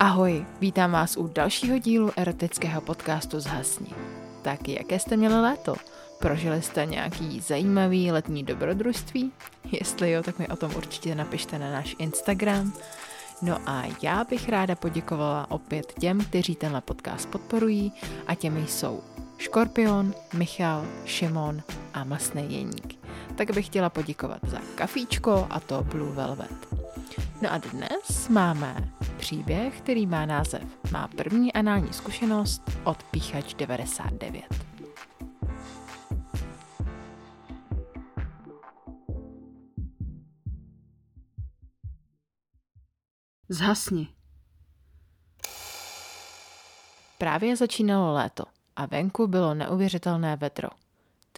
Ahoj, vítám vás u dalšího dílu erotického podcastu Zhasni. Tak jaké jste měli léto? Prožili jste nějaký zajímavý letní dobrodružství? Jestli jo, tak mi o tom určitě napište na náš Instagram. No a já bych ráda poděkovala opět těm, kteří tenhle podcast podporují a těmi jsou Škorpion, Michal, Šimon a Masný Jeník. Tak bych chtěla poděkovat za kafíčko a to Blue Velvet. No a dnes máme příběh, který má název Má první anální zkušenost od Píchač 99. Zhasni. Právě začínalo léto a venku bylo neuvěřitelné vedro.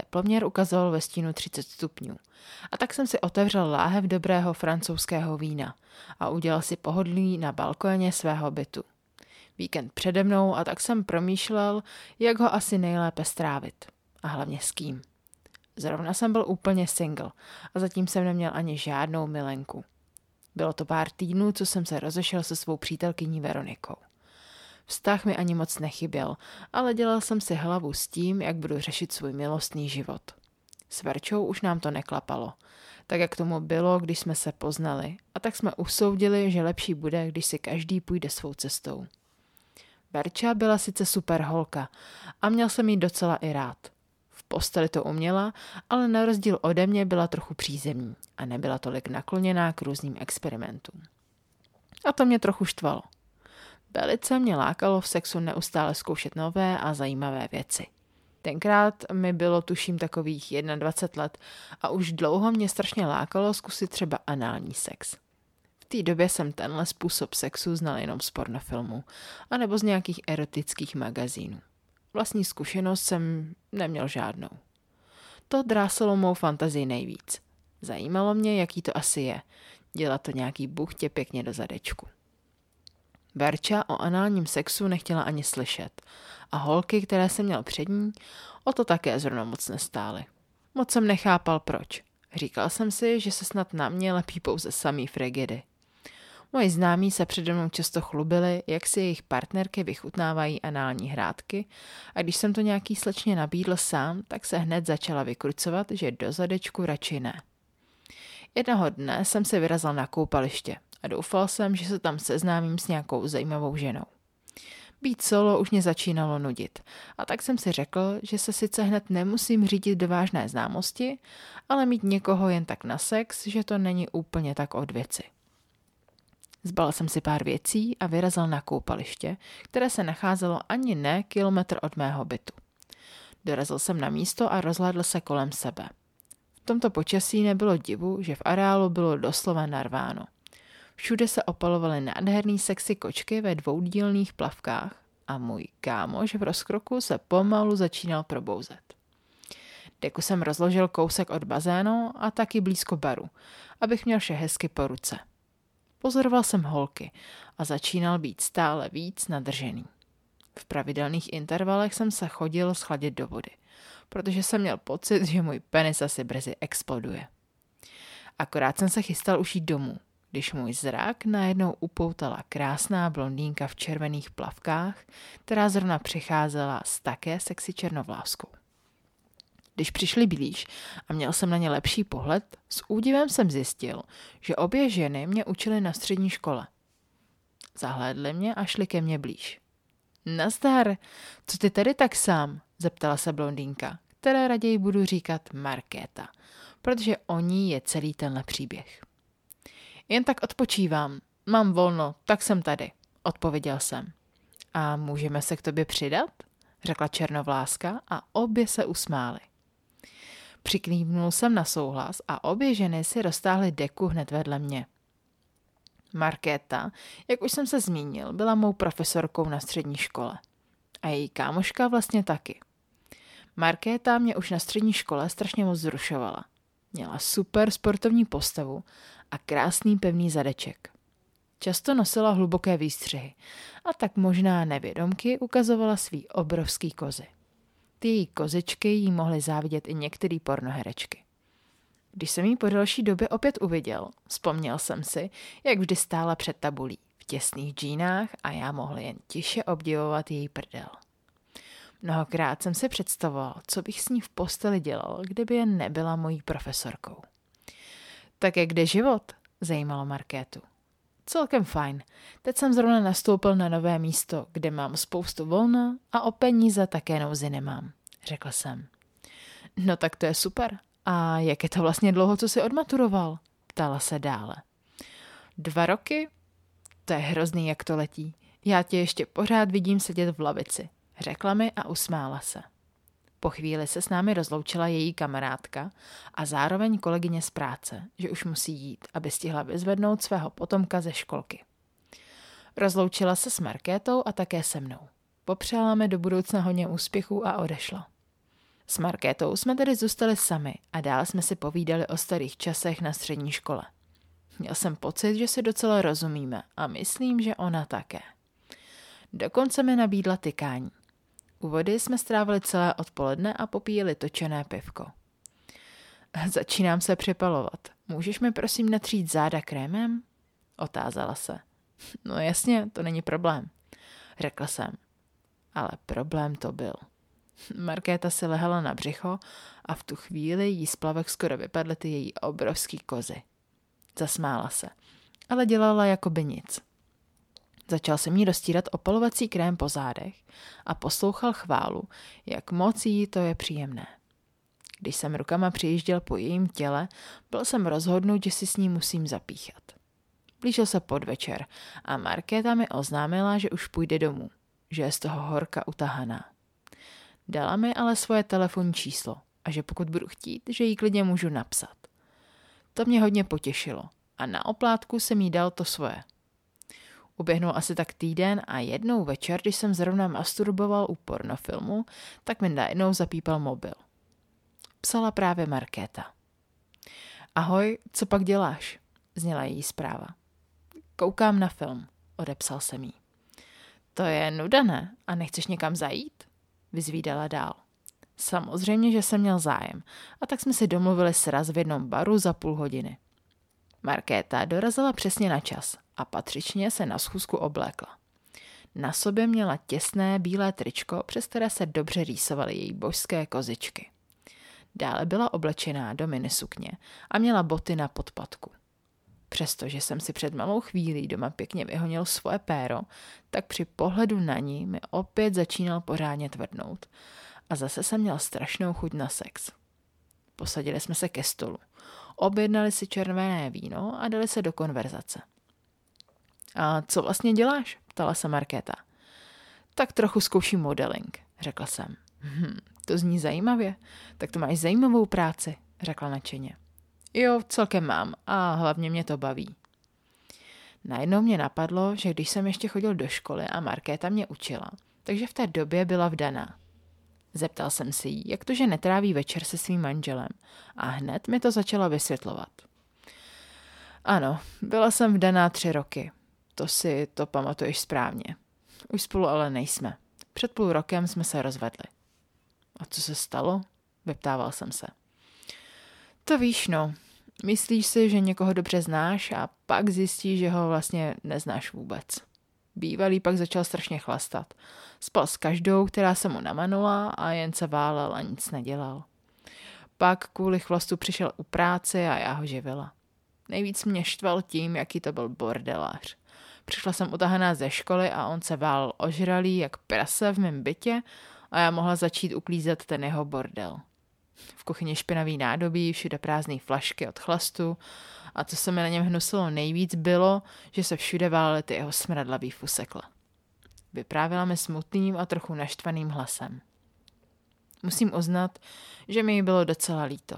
Teploměr ukazoval ve stínu 30 stupňů. A tak jsem si otevřel láhev dobrého francouzského vína a udělal si pohodlí na balkoně svého bytu. Víkend přede mnou a tak jsem promýšlel, jak ho asi nejlépe strávit. A hlavně s kým. Zrovna jsem byl úplně single a zatím jsem neměl ani žádnou milenku. Bylo to pár týdnů, co jsem se rozešel se svou přítelkyní Veronikou. Vztah mi ani moc nechyběl, ale dělal jsem si hlavu s tím, jak budu řešit svůj milostný život. S Verčou už nám to neklapalo, tak jak tomu bylo, když jsme se poznali, a tak jsme usoudili, že lepší bude, když si každý půjde svou cestou. Verča byla sice super holka a měl jsem jí docela i rád. V posteli to uměla, ale na rozdíl ode mě byla trochu přízemní a nebyla tolik nakloněná k různým experimentům. A to mě trochu štvalo. Velice mě lákalo v sexu neustále zkoušet nové a zajímavé věci. Tenkrát mi bylo tuším takových 21 let a už dlouho mě strašně lákalo zkusit třeba anální sex. V té době jsem tenhle způsob sexu znal jenom z pornofilmů, anebo z nějakých erotických magazínů. Vlastní zkušenost jsem neměl žádnou. To drásalo mou fantazii nejvíc. Zajímalo mě, jaký to asi je. Dělat to nějaký buchtě pěkně do zadečku. Verča o análním sexu nechtěla ani slyšet a holky, které jsem měl před ní, o to také zrovna moc nestály. Moc jsem nechápal proč. Říkal jsem si, že se snad na mě lepí pouze samý frigidy. Moji známí se přede mnou často chlubili, jak si jejich partnerky vychutnávají anální hrádky a když jsem to nějaký slečně nabídl sám, tak se hned začala vykrucovat, že do zadečku radši ne. Jednoho dne jsem se vyrazil na koupaliště a doufal jsem, že se tam seznámím s nějakou zajímavou ženou. Být solo už mě začínalo nudit a tak jsem si řekl, že se sice hned nemusím řídit do vážné známosti, ale mít někoho jen tak na sex, že to není úplně tak od věci. Zbal jsem si pár věcí a vyrazil na koupaliště, které se nacházelo ani ne kilometr od mého bytu. Dorazil jsem na místo a rozhlédl se kolem sebe. V tomto počasí nebylo divu, že v areálu bylo doslova narváno – Všude se opalovaly nádherný sexy kočky ve dvoudílných plavkách a můj kámoš v rozkroku se pomalu začínal probouzet. Deku jsem rozložil kousek od bazénu a taky blízko baru, abych měl vše hezky po ruce. Pozoroval jsem holky a začínal být stále víc nadržený. V pravidelných intervalech jsem se chodil schladit do vody, protože jsem měl pocit, že můj penis asi brzy exploduje. Akorát jsem se chystal už jít domů, když můj zrak najednou upoutala krásná blondýnka v červených plavkách, která zrovna přicházela s také sexy černovláskou. Když přišli blíž a měl jsem na ně lepší pohled, s údivem jsem zjistil, že obě ženy mě učily na střední škole. Zahlédli mě a šli ke mně blíž. Nazdar, co ty tady tak sám? zeptala se blondýnka, které raději budu říkat Markéta, protože o ní je celý tenhle příběh. Jen tak odpočívám. Mám volno, tak jsem tady, odpověděl jsem. A můžeme se k tobě přidat? řekla černovláska a obě se usmály. Přiklívnul jsem na souhlas a obě ženy si roztáhly deku hned vedle mě. Markéta, jak už jsem se zmínil, byla mou profesorkou na střední škole. A její kámoška vlastně taky. Markéta mě už na střední škole strašně moc zrušovala. Měla super sportovní postavu a krásný pevný zadeček. Často nosila hluboké výstřihy a tak možná nevědomky ukazovala svý obrovský kozy. Ty její kozičky jí mohly závidět i některý pornoherečky. Když jsem jí po delší době opět uviděl, vzpomněl jsem si, jak vždy stála před tabulí, v těsných džínách a já mohl jen tiše obdivovat její prdel. Mnohokrát jsem si představoval, co bych s ní v posteli dělal, kdyby jen nebyla mojí profesorkou. Tak jak jde život? Zajímalo Markétu. Celkem fajn. Teď jsem zrovna nastoupil na nové místo, kde mám spoustu volna a o peníze také nouzy nemám, řekl jsem. No tak to je super. A jak je to vlastně dlouho, co jsi odmaturoval? Ptala se dále. Dva roky? To je hrozný, jak to letí. Já tě ještě pořád vidím sedět v lavici, řekla mi a usmála se. Po chvíli se s námi rozloučila její kamarádka a zároveň kolegyně z práce, že už musí jít, aby stihla vyzvednout svého potomka ze školky. Rozloučila se s Markétou a také se mnou. Popřála mi do budoucna hodně úspěchů a odešla. S Markétou jsme tedy zůstali sami a dál jsme si povídali o starých časech na střední škole. Měl jsem pocit, že si docela rozumíme a myslím, že ona také. Dokonce mi nabídla tykání. U vody jsme strávili celé odpoledne a popíjeli točené pivko. Začínám se připalovat. Můžeš mi prosím natřít záda krémem? Otázala se. No jasně, to není problém, řekla jsem. Ale problém to byl. Markéta si lehala na břicho a v tu chvíli jí z plavek skoro vypadly ty její obrovský kozy. Zasmála se, ale dělala jako by nic. Začal se mi roztírat opalovací krém po zádech a poslouchal chválu, jak moc jí to je příjemné. Když jsem rukama přijížděl po jejím těle, byl jsem rozhodnut, že si s ní musím zapíchat. Blížil se podvečer a Markéta mi oznámila, že už půjde domů, že je z toho horka utahaná. Dala mi ale svoje telefonní číslo a že pokud budu chtít, že jí klidně můžu napsat. To mě hodně potěšilo a na oplátku jsem jí dal to svoje. Uběhnul asi tak týden a jednou večer, když jsem zrovna masturboval u pornofilmu, tak mi najednou zapípal mobil. Psala právě Markéta. Ahoj, co pak děláš? Zněla její zpráva. Koukám na film, odepsal jsem jí. To je nuda, ne? A nechceš někam zajít? Vyzvídala dál. Samozřejmě, že jsem měl zájem a tak jsme si domluvili sraz v jednom baru za půl hodiny. Markéta dorazila přesně na čas a patřičně se na schůzku oblékla. Na sobě měla těsné bílé tričko, přes které se dobře rýsovaly její božské kozičky. Dále byla oblečená do minisukně a měla boty na podpadku. Přestože jsem si před malou chvílí doma pěkně vyhonil svoje péro, tak při pohledu na ní mi opět začínal pořádně tvrdnout a zase jsem měl strašnou chuť na sex. Posadili jsme se ke stolu. Objednali si červené víno a dali se do konverzace. A co vlastně děláš? ptala se Markéta. Tak trochu zkouším modeling, řekla jsem. Hm, to zní zajímavě. Tak to máš zajímavou práci, řekla nadšeně. Jo, celkem mám a hlavně mě to baví. Najednou mě napadlo, že když jsem ještě chodil do školy a Markéta mě učila, takže v té době byla vdaná. Zeptal jsem si jí, jak to, že netráví večer se svým manželem a hned mi to začala vysvětlovat. Ano, byla jsem vdaná tři roky. To si to pamatuješ správně. Už spolu ale nejsme. Před půl rokem jsme se rozvedli. A co se stalo? Vyptával jsem se. To víš, no. Myslíš si, že někoho dobře znáš a pak zjistíš, že ho vlastně neznáš vůbec. Bývalý pak začal strašně chlastat. Spal s každou, která se mu namanula a jen se válel a nic nedělal. Pak kvůli chlastu přišel u práce a já ho živila. Nejvíc mě štval tím, jaký to byl bordelář. Přišla jsem utahaná ze školy a on se válel ožralý jak prase v mém bytě a já mohla začít uklízet ten jeho bordel. V kuchyni špinavý nádobí, všude prázdné flašky od chlastu a co se mi na něm hnusilo nejvíc bylo, že se všude válely ty jeho smradlavý fusekle. Vyprávěla mi smutným a trochu naštvaným hlasem. Musím uznat, že mi bylo docela líto.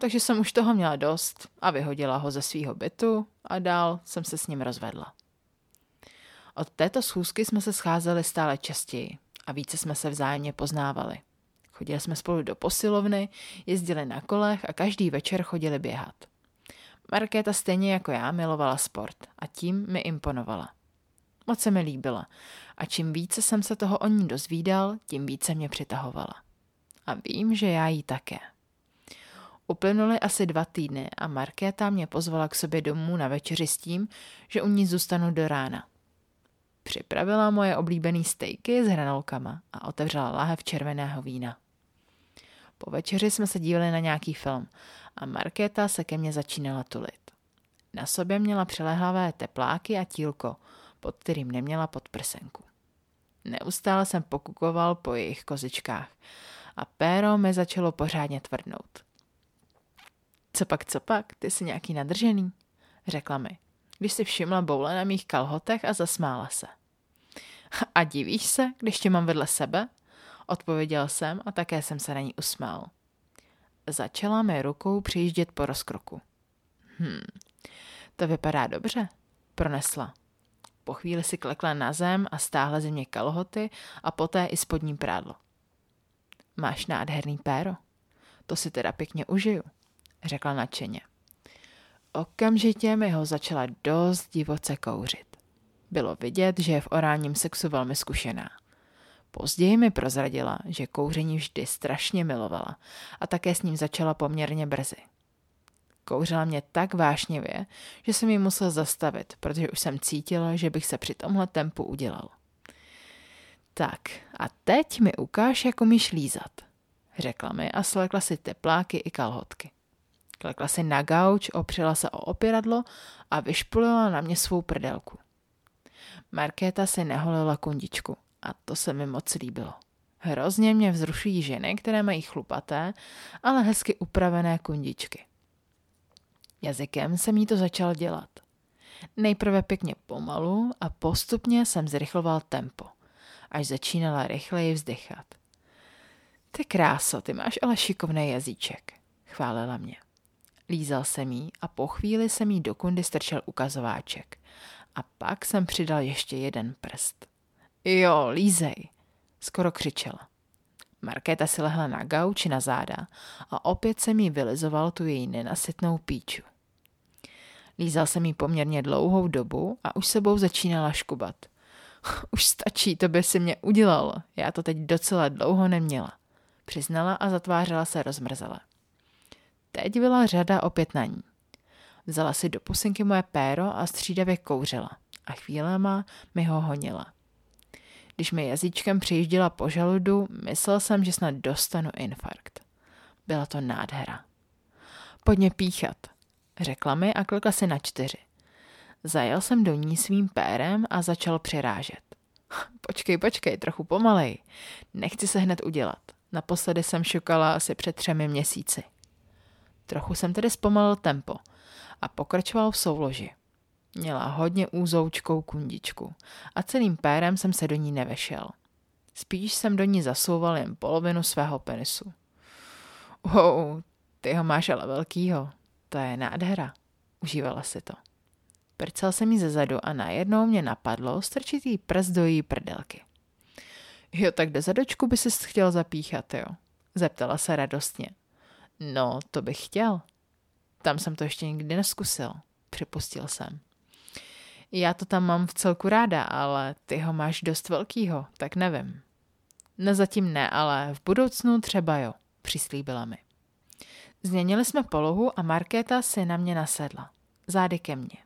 Takže jsem už toho měla dost a vyhodila ho ze svého bytu a dál jsem se s ním rozvedla. Od této schůzky jsme se scházeli stále častěji a více jsme se vzájemně poznávali. Chodili jsme spolu do posilovny, jezdili na kolech a každý večer chodili běhat. Markéta stejně jako já milovala sport a tím mi imponovala. Moc se mi líbila a čím více jsem se toho o ní dozvídal, tím více mě přitahovala. A vím, že já jí také. Uplynuly asi dva týdny a Markéta mě pozvala k sobě domů na večeři s tím, že u ní zůstanu do rána. Připravila moje oblíbené stejky s hranolkama a otevřela láhev červeného vína. Po večeři jsme se dívali na nějaký film a Markéta se ke mně začínala tulit. Na sobě měla přilehlavé tepláky a tílko, pod kterým neměla podprsenku. Neustále jsem pokukoval po jejich kozičkách a péro mi začalo pořádně tvrdnout. Co pak, co pak, ty jsi nějaký nadržený, řekla mi, když si všimla boule na mých kalhotech a zasmála se. A divíš se, když tě mám vedle sebe? Odpověděl jsem a také jsem se na ní usmál. Začala mi rukou přijíždět po rozkroku. Hm, to vypadá dobře, pronesla. Po chvíli si klekla na zem a stáhla ze mě kalhoty a poté i spodní prádlo. Máš nádherný péro. To si teda pěkně užiju, řekla nadšeně. Okamžitě mi ho začala dost divoce kouřit. Bylo vidět, že je v orálním sexu velmi zkušená. Později mi prozradila, že kouření vždy strašně milovala a také s ním začala poměrně brzy. Kouřila mě tak vášnivě, že jsem ji musel zastavit, protože už jsem cítila, že bych se při tomhle tempu udělal. Tak a teď mi ukáž, jak umíš lízat, řekla mi a slekla si tepláky i kalhotky. Klekla si na gauč, opřela se o opěradlo a vyšpulila na mě svou prdelku. Markéta si neholila kundičku a to se mi moc líbilo. Hrozně mě vzrušují ženy, které mají chlupaté, ale hezky upravené kundičky. Jazykem jsem jí to začal dělat. Nejprve pěkně pomalu a postupně jsem zrychloval tempo, až začínala rychleji vzdychat. Ty kráso, ty máš ale šikovný jazyček, chválila mě. Lízal jsem jí a po chvíli jsem jí do kundy strčel ukazováček. A pak jsem přidal ještě jeden prst. Jo, lízej, skoro křičela. Markéta si lehla na gauči na záda a opět jsem jí vylizoval tu její nenasytnou píču. Lízal jsem jí poměrně dlouhou dobu a už sebou začínala škubat. Už stačí, to by si mě udělal, já to teď docela dlouho neměla. Přiznala a zatvářela se rozmrzele. Teď byla řada opět na ní. Vzala si do pusinky moje péro a střídavě kouřila a chvílema mi ho honila. Když mi jazyčkem přijížděla po žaludu, myslel jsem, že snad dostanu infarkt. Byla to nádhera. Pojďme píchat, řekla mi a klikla si na čtyři. Zajel jsem do ní svým pérem a začal přirážet. Počkej, počkej, trochu pomalej. Nechci se hned udělat. Naposledy jsem šukala asi před třemi měsíci. Trochu jsem tedy zpomalil tempo a pokračoval v souloži. Měla hodně úzoučkou kundičku a celým pérem jsem se do ní nevešel. Spíš jsem do ní zasouval jen polovinu svého penisu. Wow, ty ho máš ale velkýho. To je nádhera. Užívala si to. Prcel jsem jí ze zadu a najednou mě napadlo strčit jí prst do její prdelky. Jo, tak do zadočku by si chtěl zapíchat, jo? Zeptala se radostně. No, to bych chtěl. Tam jsem to ještě nikdy neskusil, připustil jsem. Já to tam mám v celku ráda, ale ty ho máš dost velkýho, tak nevím. No zatím ne, ale v budoucnu třeba jo, přislíbila mi. Změnili jsme polohu a Markéta si na mě nasedla. Zády ke mně.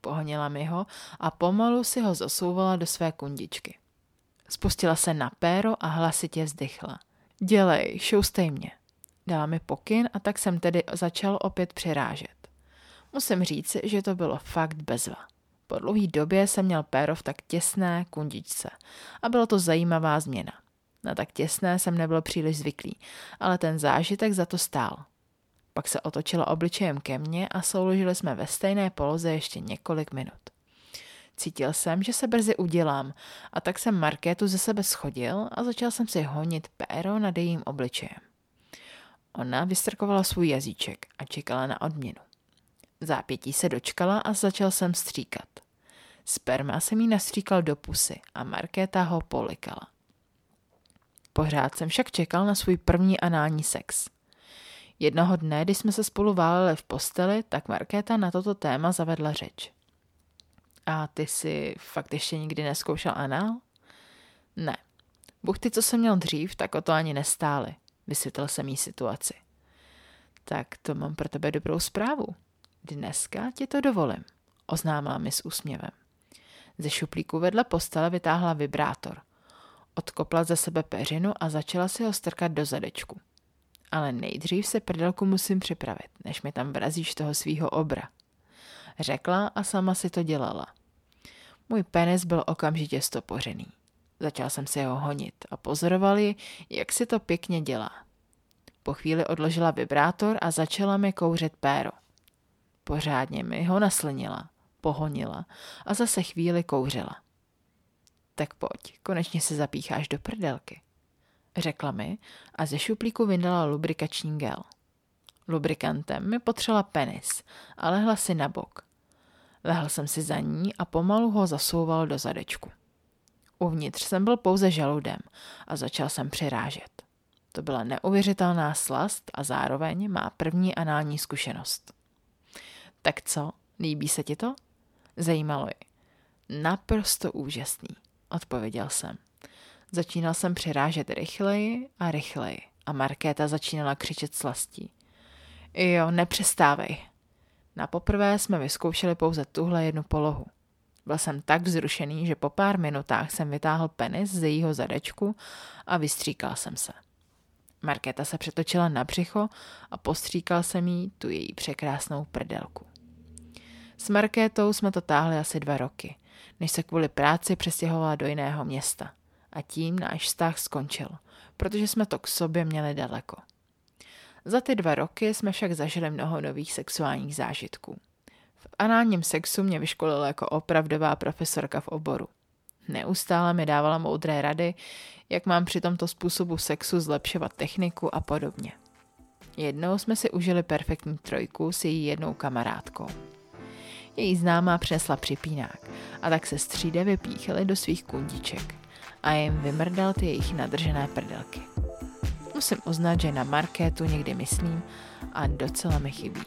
Pohonila mi ho a pomalu si ho zasouvala do své kundičky. Spustila se na péro a hlasitě vzdychla. Dělej, šoustej mě. Dala mi pokyn a tak jsem tedy začal opět přirážet. Musím říct, že to bylo fakt bezva. Po dlouhé době jsem měl péro v tak těsné kundičce a bylo to zajímavá změna. Na tak těsné jsem nebyl příliš zvyklý, ale ten zážitek za to stál. Pak se otočila obličejem ke mně a souložili jsme ve stejné poloze ještě několik minut. Cítil jsem, že se brzy udělám a tak jsem Markétu ze sebe schodil a začal jsem si honit péro nad jejím obličejem. Ona vystrkovala svůj jazyček a čekala na odměnu. Zápětí se dočkala a začal jsem stříkat. Sperma jsem jí nastříkal do pusy a Markéta ho polikala. Pořád jsem však čekal na svůj první anální sex. Jednoho dne, když jsme se spolu váleli v posteli, tak Markéta na toto téma zavedla řeč. A ty si fakt ještě nikdy neskoušel anál? Ne. Buchty, co jsem měl dřív, tak o to ani nestály. Vysvětlil jsem jí situaci. Tak to mám pro tebe dobrou zprávu. Dneska ti to dovolím, oznámila mi s úsměvem. Ze šuplíku vedle postele vytáhla vibrátor. Odkopla ze sebe peřinu a začala si ho strkat do zadečku. Ale nejdřív se prdelku musím připravit, než mi tam vrazíš toho svýho obra. Řekla a sama si to dělala. Můj penis byl okamžitě stopořený. Začal jsem si ho honit a pozorovali, jak si to pěkně dělá. Po chvíli odložila vibrátor a začala mi kouřit péro. Pořádně mi ho naslnila, pohonila a zase chvíli kouřila. Tak pojď, konečně se zapícháš do prdelky, řekla mi a ze šuplíku vyndala lubrikační gel. Lubrikantem mi potřela penis a lehla si na bok. Lehl jsem si za ní a pomalu ho zasouval do zadečku. Uvnitř jsem byl pouze žaludem a začal jsem přirážet. To byla neuvěřitelná slast a zároveň má první anální zkušenost. Tak co, líbí se ti to? Zajímalo ji. Naprosto úžasný, odpověděl jsem. Začínal jsem přirážet rychleji a rychleji a Markéta začínala křičet slastí. Jo, nepřestávej. Na poprvé jsme vyzkoušeli pouze tuhle jednu polohu. Byl jsem tak vzrušený, že po pár minutách jsem vytáhl penis z jejího zadečku a vystříkal jsem se. Markéta se přetočila na břicho a postříkal jsem jí tu její překrásnou prdelku. S Markétou jsme to táhli asi dva roky, než se kvůli práci přestěhovala do jiného města. A tím náš vztah skončil, protože jsme to k sobě měli daleko. Za ty dva roky jsme však zažili mnoho nových sexuálních zážitků. V análním sexu mě vyškolila jako opravdová profesorka v oboru. Neustále mi dávala moudré rady, jak mám při tomto způsobu sexu zlepšovat techniku a podobně. Jednou jsme si užili perfektní trojku s její jednou kamarádkou. Její známá přinesla připínák a tak se stříde vypíchali do svých kundiček a jim vymrdal ty jejich nadržené prdelky. Musím uznat, že na markétu někdy myslím a docela mi chybí.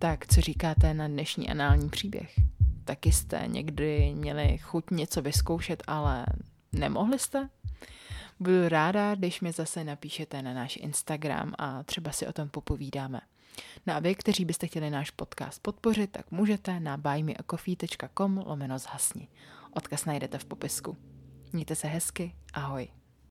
Tak, co říkáte na dnešní anální příběh? Taky jste někdy měli chuť něco vyzkoušet, ale nemohli jste? Budu ráda, když mi zase napíšete na náš Instagram a třeba si o tom popovídáme. No a vy, kteří byste chtěli náš podcast podpořit, tak můžete na buymeacoffee.com lomeno zhasni. Odkaz najdete v popisku. Mějte se hezky, ahoj.